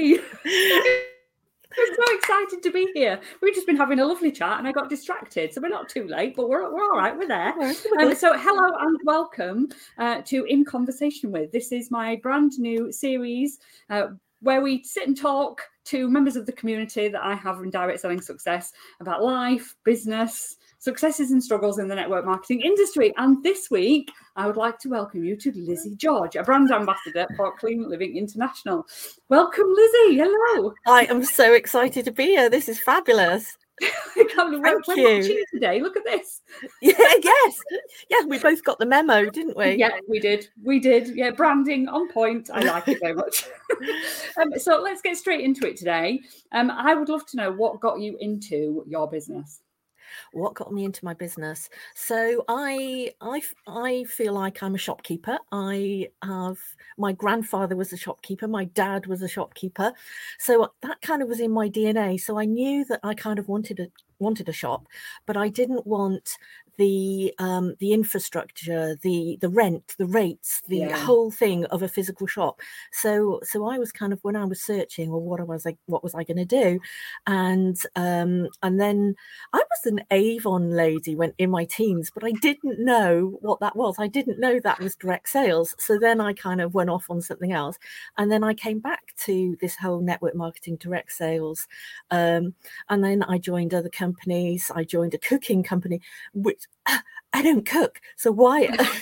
I'm so excited to be here. We've just been having a lovely chat and I got distracted. So we're not too late, but we're, we're all right. We're there. Um, so, hello and welcome uh, to In Conversation With. This is my brand new series uh, where we sit and talk to members of the community that I have in direct selling success about life, business, successes and struggles in the network marketing industry. And this week, I would like to welcome you to Lizzie George, a brand ambassador for Clean Living International. Welcome, Lizzie. Hello. I am so excited to be here. This is fabulous. Thank you. today. Look at this. Yeah, yes. Yeah, we both got the memo, didn't we? Yeah, we did. We did. Yeah, branding on point. I like it very much. um, so let's get straight into it today. Um, I would love to know what got you into your business what got me into my business. So i i i feel like i'm a shopkeeper. I have my grandfather was a shopkeeper. My dad was a shopkeeper. So that kind of was in my dna so i knew that i kind of wanted a wanted a shop but i didn't want the um, the infrastructure, the the rent, the rates, the yeah. whole thing of a physical shop. So so I was kind of when I was searching, well, what was I what was I going to do, and um, and then I was an Avon lady when in my teens, but I didn't know what that was. I didn't know that was direct sales. So then I kind of went off on something else, and then I came back to this whole network marketing, direct sales, um, and then I joined other companies. I joined a cooking company, which I don't cook. So why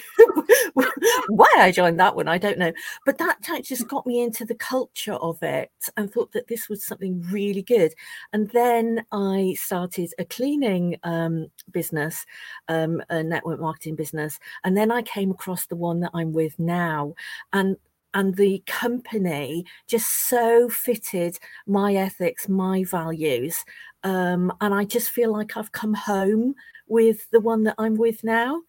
why I joined that one, I don't know. But that just got me into the culture of it and thought that this was something really good. And then I started a cleaning um, business, um, a network marketing business. And then I came across the one that I'm with now. And and the company just so fitted my ethics, my values. Um, and I just feel like I've come home with the one that I'm with now.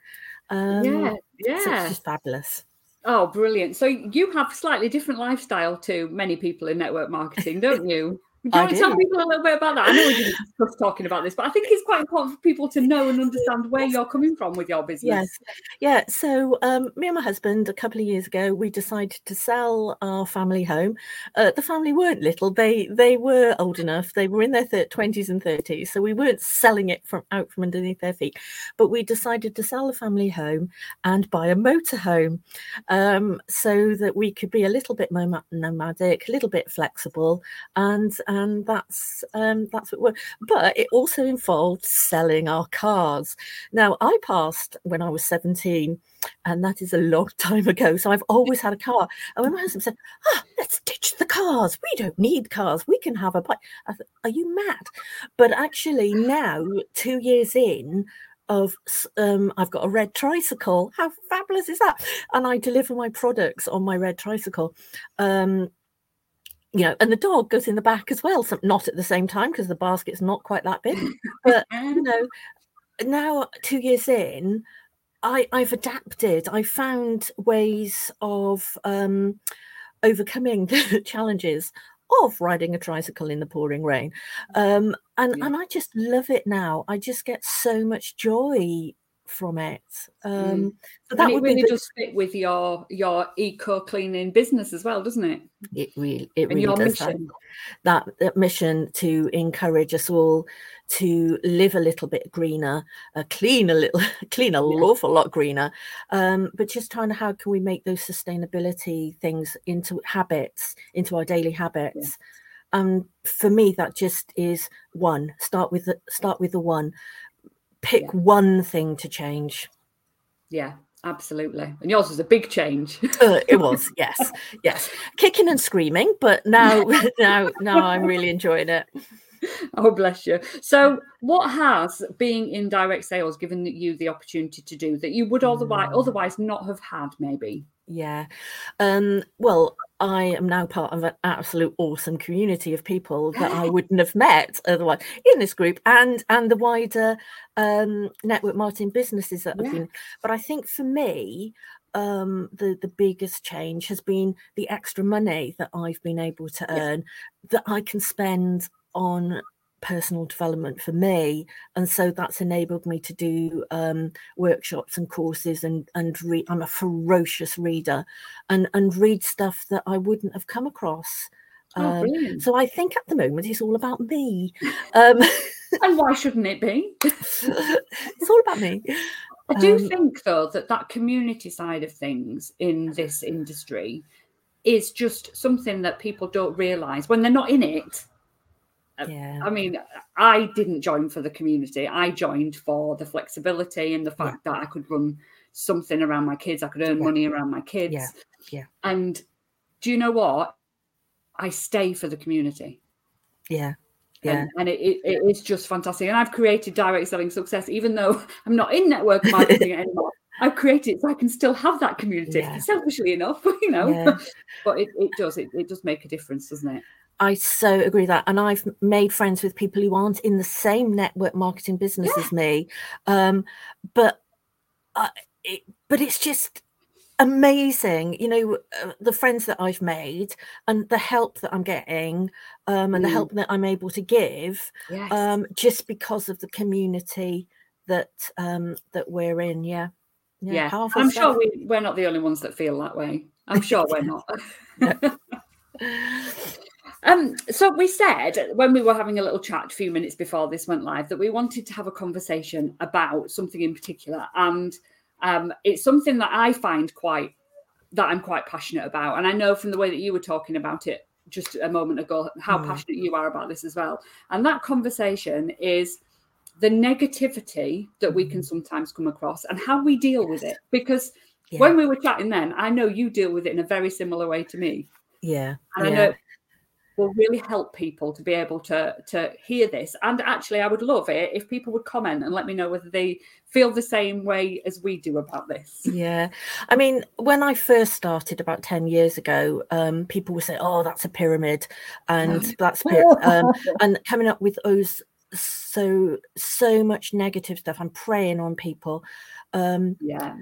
Um, yeah, yeah, so it's just fabulous. Oh, brilliant! So you have slightly different lifestyle to many people in network marketing, don't you? Do you want to tell people a little bit about that? I know we didn't discuss talking about this, but I think it's quite important for people to know and understand where you're coming from with your business. Yes, yeah. So um, me and my husband, a couple of years ago, we decided to sell our family home. Uh, the family weren't little; they they were old enough. They were in their twenties and thirties, so we weren't selling it from out from underneath their feet. But we decided to sell the family home and buy a motorhome, um, so that we could be a little bit nomadic, a little bit flexible, and and that's um, that's what. We're, but it also involved selling our cars. Now, I passed when I was seventeen, and that is a long time ago. So I've always had a car. And when my husband said, "Ah, oh, let's ditch the cars. We don't need cars. We can have a bike," I thought, "Are you mad?" But actually, now two years in, of um, I've got a red tricycle. How fabulous is that? And I deliver my products on my red tricycle. Um, you know, and the dog goes in the back as well. So not at the same time because the basket's not quite that big. But you know, now two years in, I, I've adapted. I found ways of um, overcoming the challenges of riding a tricycle in the pouring rain. Um, and, yeah. and I just love it now. I just get so much joy from it. Mm. Um. So that it really the... does fit with your your eco cleaning business as well, doesn't it? It really, it and really does. Mission. That, that, mission to encourage us all to live a little bit greener, uh, clean a little, clean a yeah. awful lot greener. Um, but just trying to how can we make those sustainability things into habits, into our daily habits. Yeah and for me that just is one start with the start with the one pick yeah. one thing to change. Yeah, absolutely. And yours was a big change. uh, it was, yes, yes, kicking and screaming, but now, now, now I'm really enjoying it. Oh, bless you. So, what has being in direct sales given you the opportunity to do that you would otherwise mm. otherwise not have had? Maybe. Yeah. Um, well, I am now part of an absolute awesome community of people that I wouldn't have met otherwise in this group and and the wider um, network marketing businesses that yeah. have been. But I think for me, um, the the biggest change has been the extra money that I've been able to earn yeah. that I can spend on personal development for me and so that's enabled me to do um, workshops and courses and and read i'm a ferocious reader and and read stuff that i wouldn't have come across Oh, um, so I think at the moment it's all about me. Um, and why shouldn't it be? it's all about me. I do um, think, though, that that community side of things in this industry is just something that people don't realize when they're not in it. Uh, yeah. I mean, I didn't join for the community. I joined for the flexibility and the fact yeah. that I could run something around my kids. I could earn yeah. money around my kids. Yeah. Yeah. And do you know what? I stay for the community. Yeah. Yeah. And, and it, it, it is just fantastic. And I've created direct selling success, even though I'm not in network marketing anymore. I've created it so I can still have that community, yeah. selfishly enough, you know. Yeah. but it, it does, it, it does make a difference, doesn't it? I so agree that, and I've made friends with people who aren't in the same network marketing business yeah. as me, um, but uh, it, but it's just amazing you know uh, the friends that i've made and the help that i'm getting um, and mm. the help that i'm able to give yes. um, just because of the community that um, that we're in yeah yeah, yeah. i'm stuff. sure we, we're not the only ones that feel that way i'm sure we're not Um, so we said when we were having a little chat a few minutes before this went live that we wanted to have a conversation about something in particular, and um, it's something that I find quite that I'm quite passionate about. And I know from the way that you were talking about it just a moment ago how mm. passionate you are about this as well. And that conversation is the negativity that we can mm. sometimes come across and how we deal with it. Because yeah. when we were chatting then, I know you deal with it in a very similar way to me. Yeah. And yeah. I know will really help people to be able to to hear this. And actually, I would love it if people would comment and let me know whether they feel the same way as we do about this. Yeah, I mean, when I first started about ten years ago, um, people would say, "Oh, that's a pyramid," and that's um, and coming up with those so so much negative stuff. I'm preying on people. Um, yeah,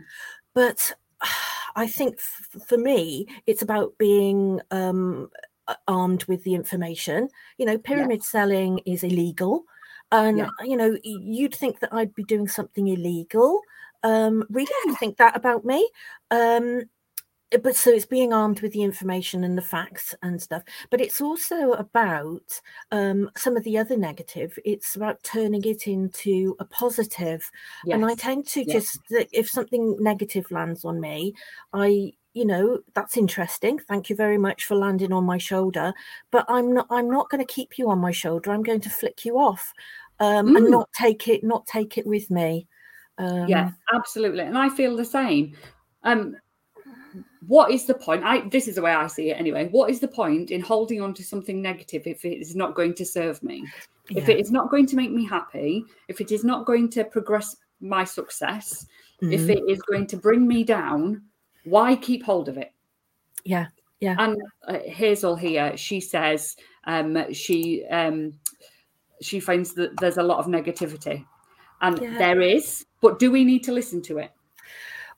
but. I think f- for me, it's about being um, armed with the information. You know, pyramid yes. selling is illegal. And, yeah. you know, you'd think that I'd be doing something illegal. Um, really, you think that about me. Um, eh, but so it's being armed with the information and the facts and stuff but it's also about um, some of the other negative it's about turning it into a positive yes. and i tend to yes. just if something negative lands on me i you know that's interesting. Thank you very much for landing on my shoulder. But i'm not i'm not going to keep you on my shoulder. I'm going to flick you off um, mm. and not take it not take it with me. Um, yeah absolutely and i feel the same. Um what is the point? I this is the way i see it anyway. What is the point in holding on to something negative if it is not going to serve me? Yeah. if it is not going to make me happy if it is not going to progress my success mm-hmm. if it is going to bring me down why keep hold of it? Yeah, yeah. And uh, Hazel here, she says um, she um, she finds that there's a lot of negativity, and yeah. there is. But do we need to listen to it?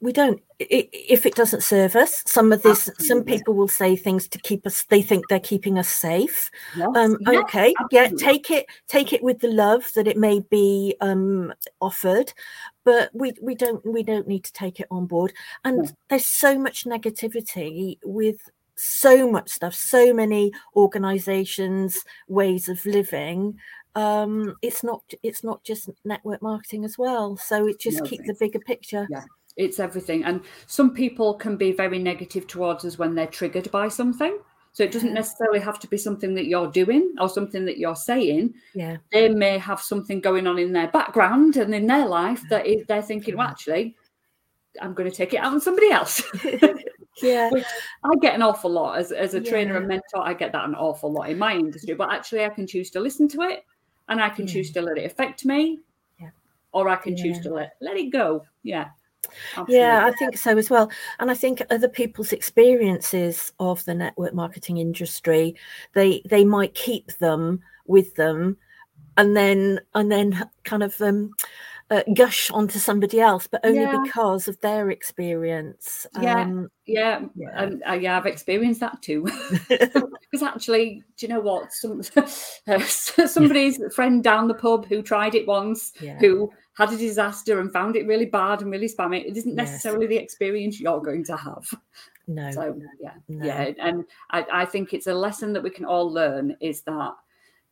we don't if it doesn't serve us some of this absolutely. some people will say things to keep us they think they're keeping us safe yes. um yes, okay absolutely. yeah take it take it with the love that it may be um offered but we we don't we don't need to take it on board. And there's so much negativity with so much stuff so many organizations ways of living. Um it's not it's not just network marketing as well. So it just no, keep the bigger picture. Yeah it's everything. And some people can be very negative towards us when they're triggered by something. So it doesn't necessarily have to be something that you're doing or something that you're saying. Yeah. They may have something going on in their background and in their life that is, they're thinking, well, actually, I'm going to take it out on somebody else. yeah. Which I get an awful lot as, as a trainer and mentor. I get that an awful lot in my industry, but actually, I can choose to listen to it and I can yeah. choose mm. to let it affect me. Yeah. Or I can yeah. choose to let, let it go. Yeah. Absolutely. Yeah, I think so as well. And I think other people's experiences of the network marketing industry, they they might keep them with them and then and then kind of um uh, gush onto somebody else, but only yeah. because of their experience. Yeah, um, yeah, yeah. And, uh, yeah, I've experienced that too. because actually, do you know what? Some uh, somebody's friend down the pub who tried it once, yeah. who had a disaster and found it really bad and really spammy. It isn't necessarily yes. the experience you're going to have. No. So yeah, No. yeah, and I, I think it's a lesson that we can all learn is that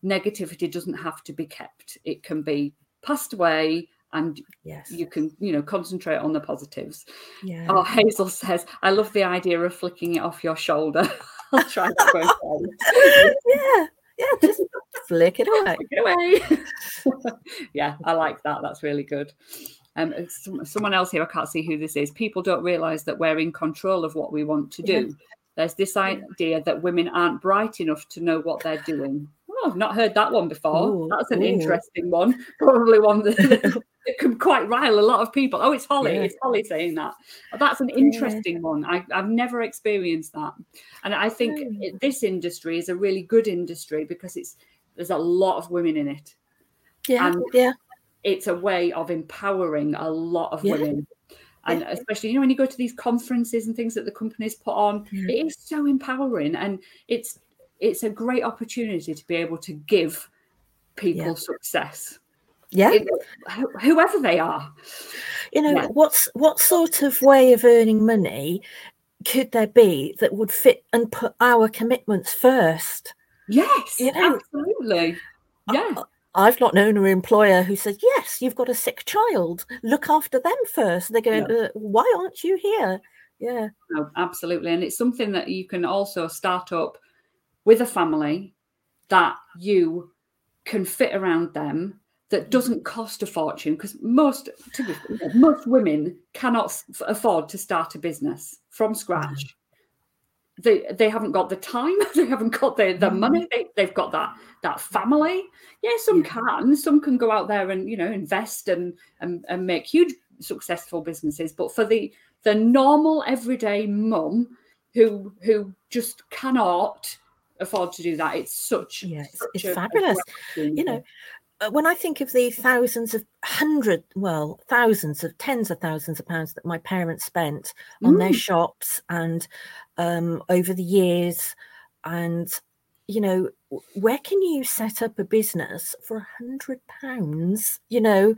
negativity doesn't have to be kept. It can be passed away, and Yes. you can you know concentrate on the positives. yeah. Oh, Hazel says, I love the idea of flicking it off your shoulder. I'll try that yeah. Yeah. Just flick it away. Get away. yeah, I like that. That's really good. Um, someone else here, I can't see who this is. People don't realize that we're in control of what we want to do. There's this idea that women aren't bright enough to know what they're doing. Oh, I've not heard that one before. Ooh, That's an ooh. interesting one. Probably one that, that can quite rile a lot of people. Oh, it's Holly. Yeah. It's Holly saying that. That's an interesting one. I, I've never experienced that. And I think Mm. this industry is a really good industry because it's there's a lot of women in it Yeah. And- yeah. it's a way of empowering a lot of Yeah. women. And especially, you know, when you go to these conferences and things that the companies put on, Yeah. it is so empowering and it's it's a great opportunity to be able to give people Yeah. success. Yeah. It- whoever they are. You know, Yeah. what's what sort of way of earning money could there be that would fit and put our commitments first? Yes, You know, absolutely. Yeah. I- I've not known an employer who said, "Yes, you've got a sick child. Look after them first. They're going, uh, "Why aren't you here?" Yeah, No, absolutely. And it's something that you can also start up with a family that you can fit around them that doesn't cost a fortune because most to be, most women cannot afford to start a business from scratch. They they haven't got the time, they haven't got the, the Mm. money, they, they've got that that family. Yeah, some can, some can go out there and you know invest and, and and make huge successful businesses. But for the the normal everyday mum who who just cannot afford to do that, it's such it's, such it's fabulous. You know, when I think of the thousands of hundred, well, thousands of tens of thousands of pounds that my parents spent on their Mm. shops and um, over the years, and you know, where can you set up a business for a hundred pounds? You know,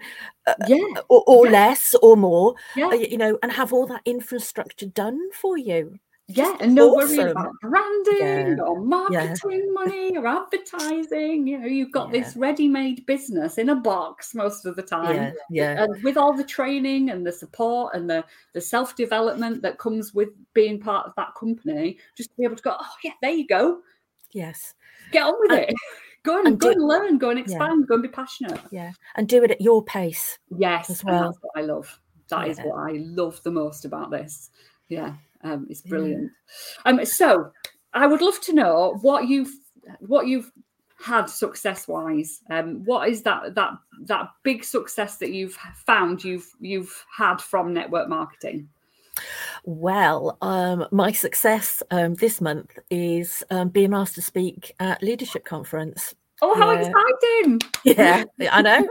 yeah, or, or Yeah. less or more, yeah. uh, you know, and have all that infrastructure done for you. Yeah, and no worry about branding Yeah. or marketing money or advertising. You know, you've got Yeah. this ready-made business in a box most of the time. Yeah, yeah, And with all the training and the support and the, the self-development that comes with being part of that company, just to be able to go, oh yeah, there you go. yes, Get on with And- it. Go and, and go do- and learn, go and expand, go and be passionate. yeah, and do it at your pace. Yes, As well. that's what I love. That is Yeah. what I love the most about this. Yeah, um, it's Yeah. brilliant. Um, so I would love to know what you've what you've had success wise. Um, what is that that that big success that you've found you've you've had from network marketing? Well, um, my success um, this month is um, being asked to speak at leadership conference. Oh, how Yeah. exciting! Yeah, I know.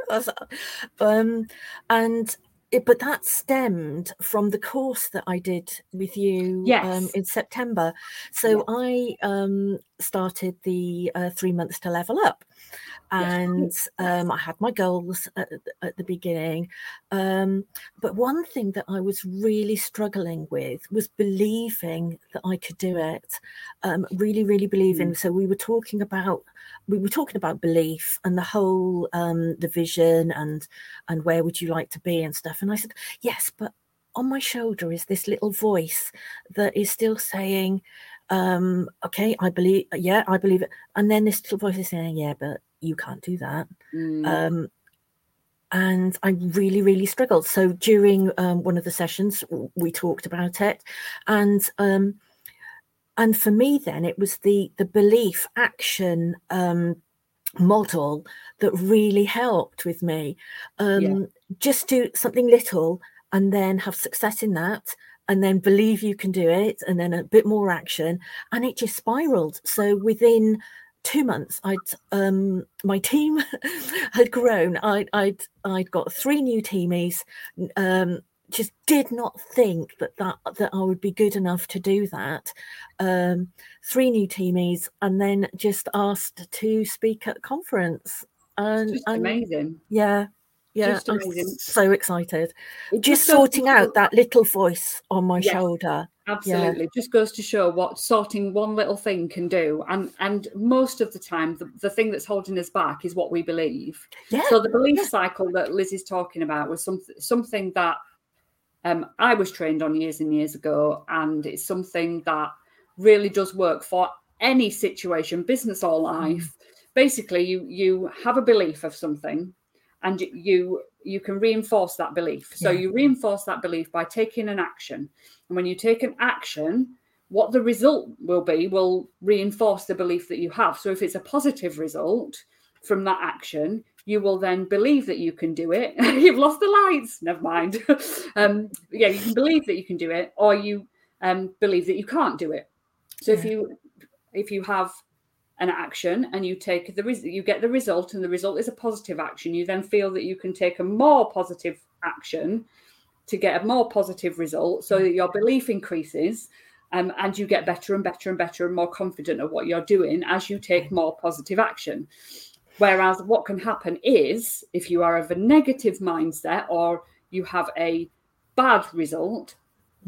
Um, and it, but that stemmed from the course that I did with you um, in September. So I um, started the uh, three months to level up, and um, I had my goals at, at the beginning. Um, but one thing that I was really struggling with was believing that I could do it. Um, really, really believing. So we were talking about we were talking about belief and the whole um, the vision and and where would you like to be and stuff. And I said yes, but on my shoulder is this little voice that is still saying, um, "Okay, I believe. Yeah, I believe it." And then this little voice is saying, "Yeah, but you can't do that." Mm, um, and I really, really struggled. So during um, one of the sessions, we talked about it, and um, and for me, then it was the the belief action um, model that really helped with me. Um, Yeah. Just do something little, and then have success in that. And then believe you can do it, and then a bit more action, and it just spiraled. So within two months i'd um my team had grown i'd i'd i'd got three new teamies um just did not think that that that i would be good enough to do that um three new teamies and then just asked to speak at a conference and, just and amazing. yeah yeah. I'm so excited. It just, just sorting out that little voice on my yes, shoulder. Absolutely, yeah. just goes to show what sorting one little thing can do. And and most of the time, the, the thing that's holding us back is what we believe. Yeah. So the belief yeah. cycle that Liz is talking about was something something that um, I was trained on years and years ago, and it's something that really does work for any situation, business or life. Mm. Basically, you you have a belief of something, and you you can reinforce that belief. So yeah. you reinforce that belief by taking an action, and when you take an action, what the result will be will reinforce the belief that you have. So if it's a positive result from that action, you will then believe that you can do it. You've lost the lights. Never mind. um, yeah, you can believe that you can do it, or you um, believe that you can't do it. So yeah. if you if you have an action and you take the res- you get the result and the result is a positive action you then feel that you can take a more positive action to get a more positive result so that your belief increases um, and you get better and better and better and more confident of what you're doing as you take more positive action whereas what can happen is if you are of a negative mindset or you have a bad result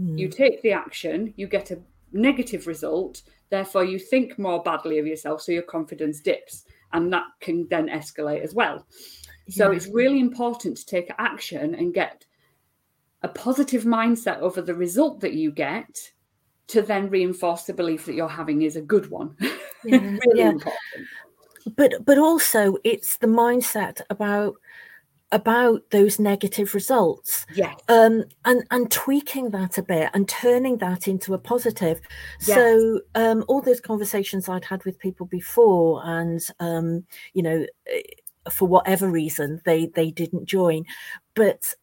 mm. you take the action you get a negative result Therefore, you think more badly of yourself, so your confidence dips, and that can then escalate as well. So, it's really important to take action and get a positive mindset over the result that you get to then reinforce the belief that you're having is a good one. Yeah, really yeah. important. But but also it's the mindset about about those negative results. Yeah um, and and tweaking that a bit and turning that into a positive. Yes. so um, all those conversations i'd had with people before and um, you know eh, for whatever reason they they didn't join. But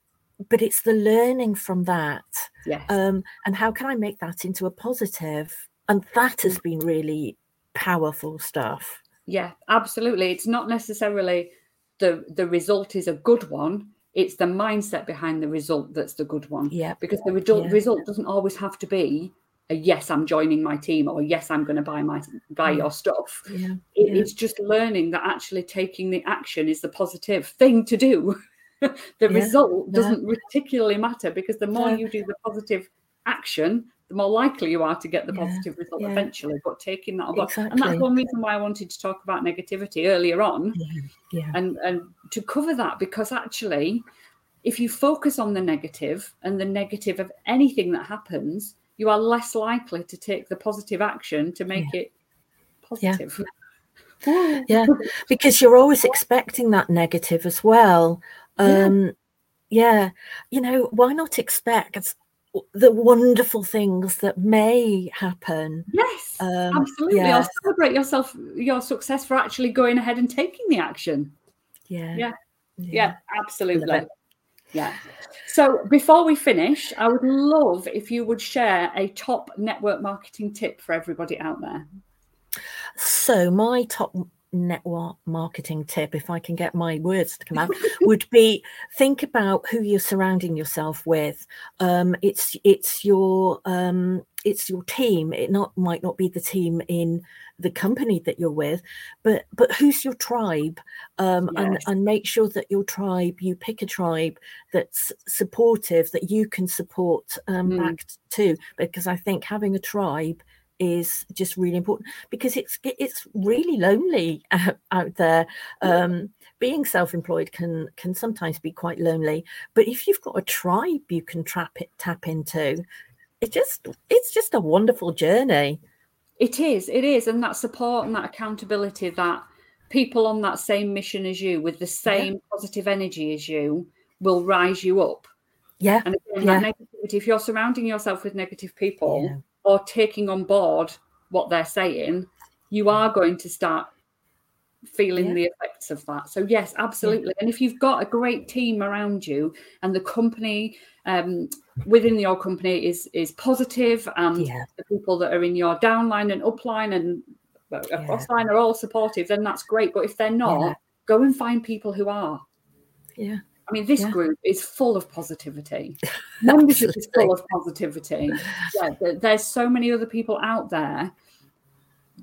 but it's the learning from that yes. um, and how can i make that into a positive? And that has been really powerful stuff yeah absolutely. It's not necessarily the the result is a good one. It's the mindset behind the result that's the good one. Yeah. Because the result yeah. result doesn't always have to be a yes i'm joining my team or yes i'm going to buy my buy mm. your stuff. Yeah. It, yeah. it's just learning that actually taking the action is the positive thing to do. The result doesn't particularly matter because the more you do the positive action the more likely you are to get the yeah, positive result yeah. eventually. But taking that on board, exactly. and that's one reason why I wanted to talk about negativity earlier on, yeah, yeah. and and to cover that because actually, if you focus on the negative and the negative of anything that happens, you are less likely to take the positive action to make it positive. yeah because you're always expecting that negative as well um yeah you know why not expect the wonderful things that may happen. Yes, um, absolutely. Yeah. Or celebrate yourself, your success for actually going ahead and taking the action. Yeah, yeah, yeah, yeah absolutely. Yeah. So before we finish, I would love if you would share a top network marketing tip for everybody out there. So my top network marketing tip, if I can get my words to come out, would be think about who you're surrounding yourself with. Um, it's it's your um, it's your team. It not might not be the team in the company that you're with, but but who's your tribe? Um, yes. and and make sure that your tribe you pick a tribe that's supportive that you can support um, mm. back to. Because I think having a tribe is just really important because it's it's really lonely out, out there. Um, being self-employed can can sometimes be quite lonely, but if you've got a tribe you can trap it tap into, it just it's just a wonderful journey. It is, it is, and that support and that accountability that people on that same mission as you with the same yeah. positive energy as you will rise you up. Yeah. And again, yeah. negativity, if you're surrounding yourself with negative people, yeah or taking on board what they're saying, you are going to start feeling yeah. the effects of that. So yes, absolutely. Yeah. And if you've got a great team around you and the company um, within your company is is positive and yeah. the people that are in your downline and upline and crossline are all supportive, then that's great. But if they're not, go and find people who are. Yeah. I mean, this yeah. group is full of positivity. Membership is full of positivity. Yeah, there's so many other people out there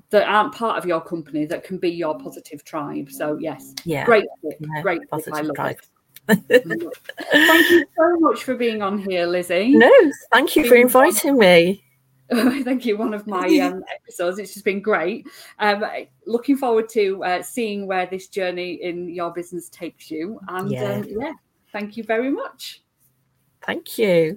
that aren't part of your company that can be your positive tribe. So yes, yeah, great, yeah, great. I love tribe. it. thank you so much for being on here, Lizzie. No, thank you for inviting me. thank you. One of my um, episodes. It's just been great. Um, looking forward to uh, seeing where this journey in your business takes you. And yeah, um, yeah thank you very much. Thank you.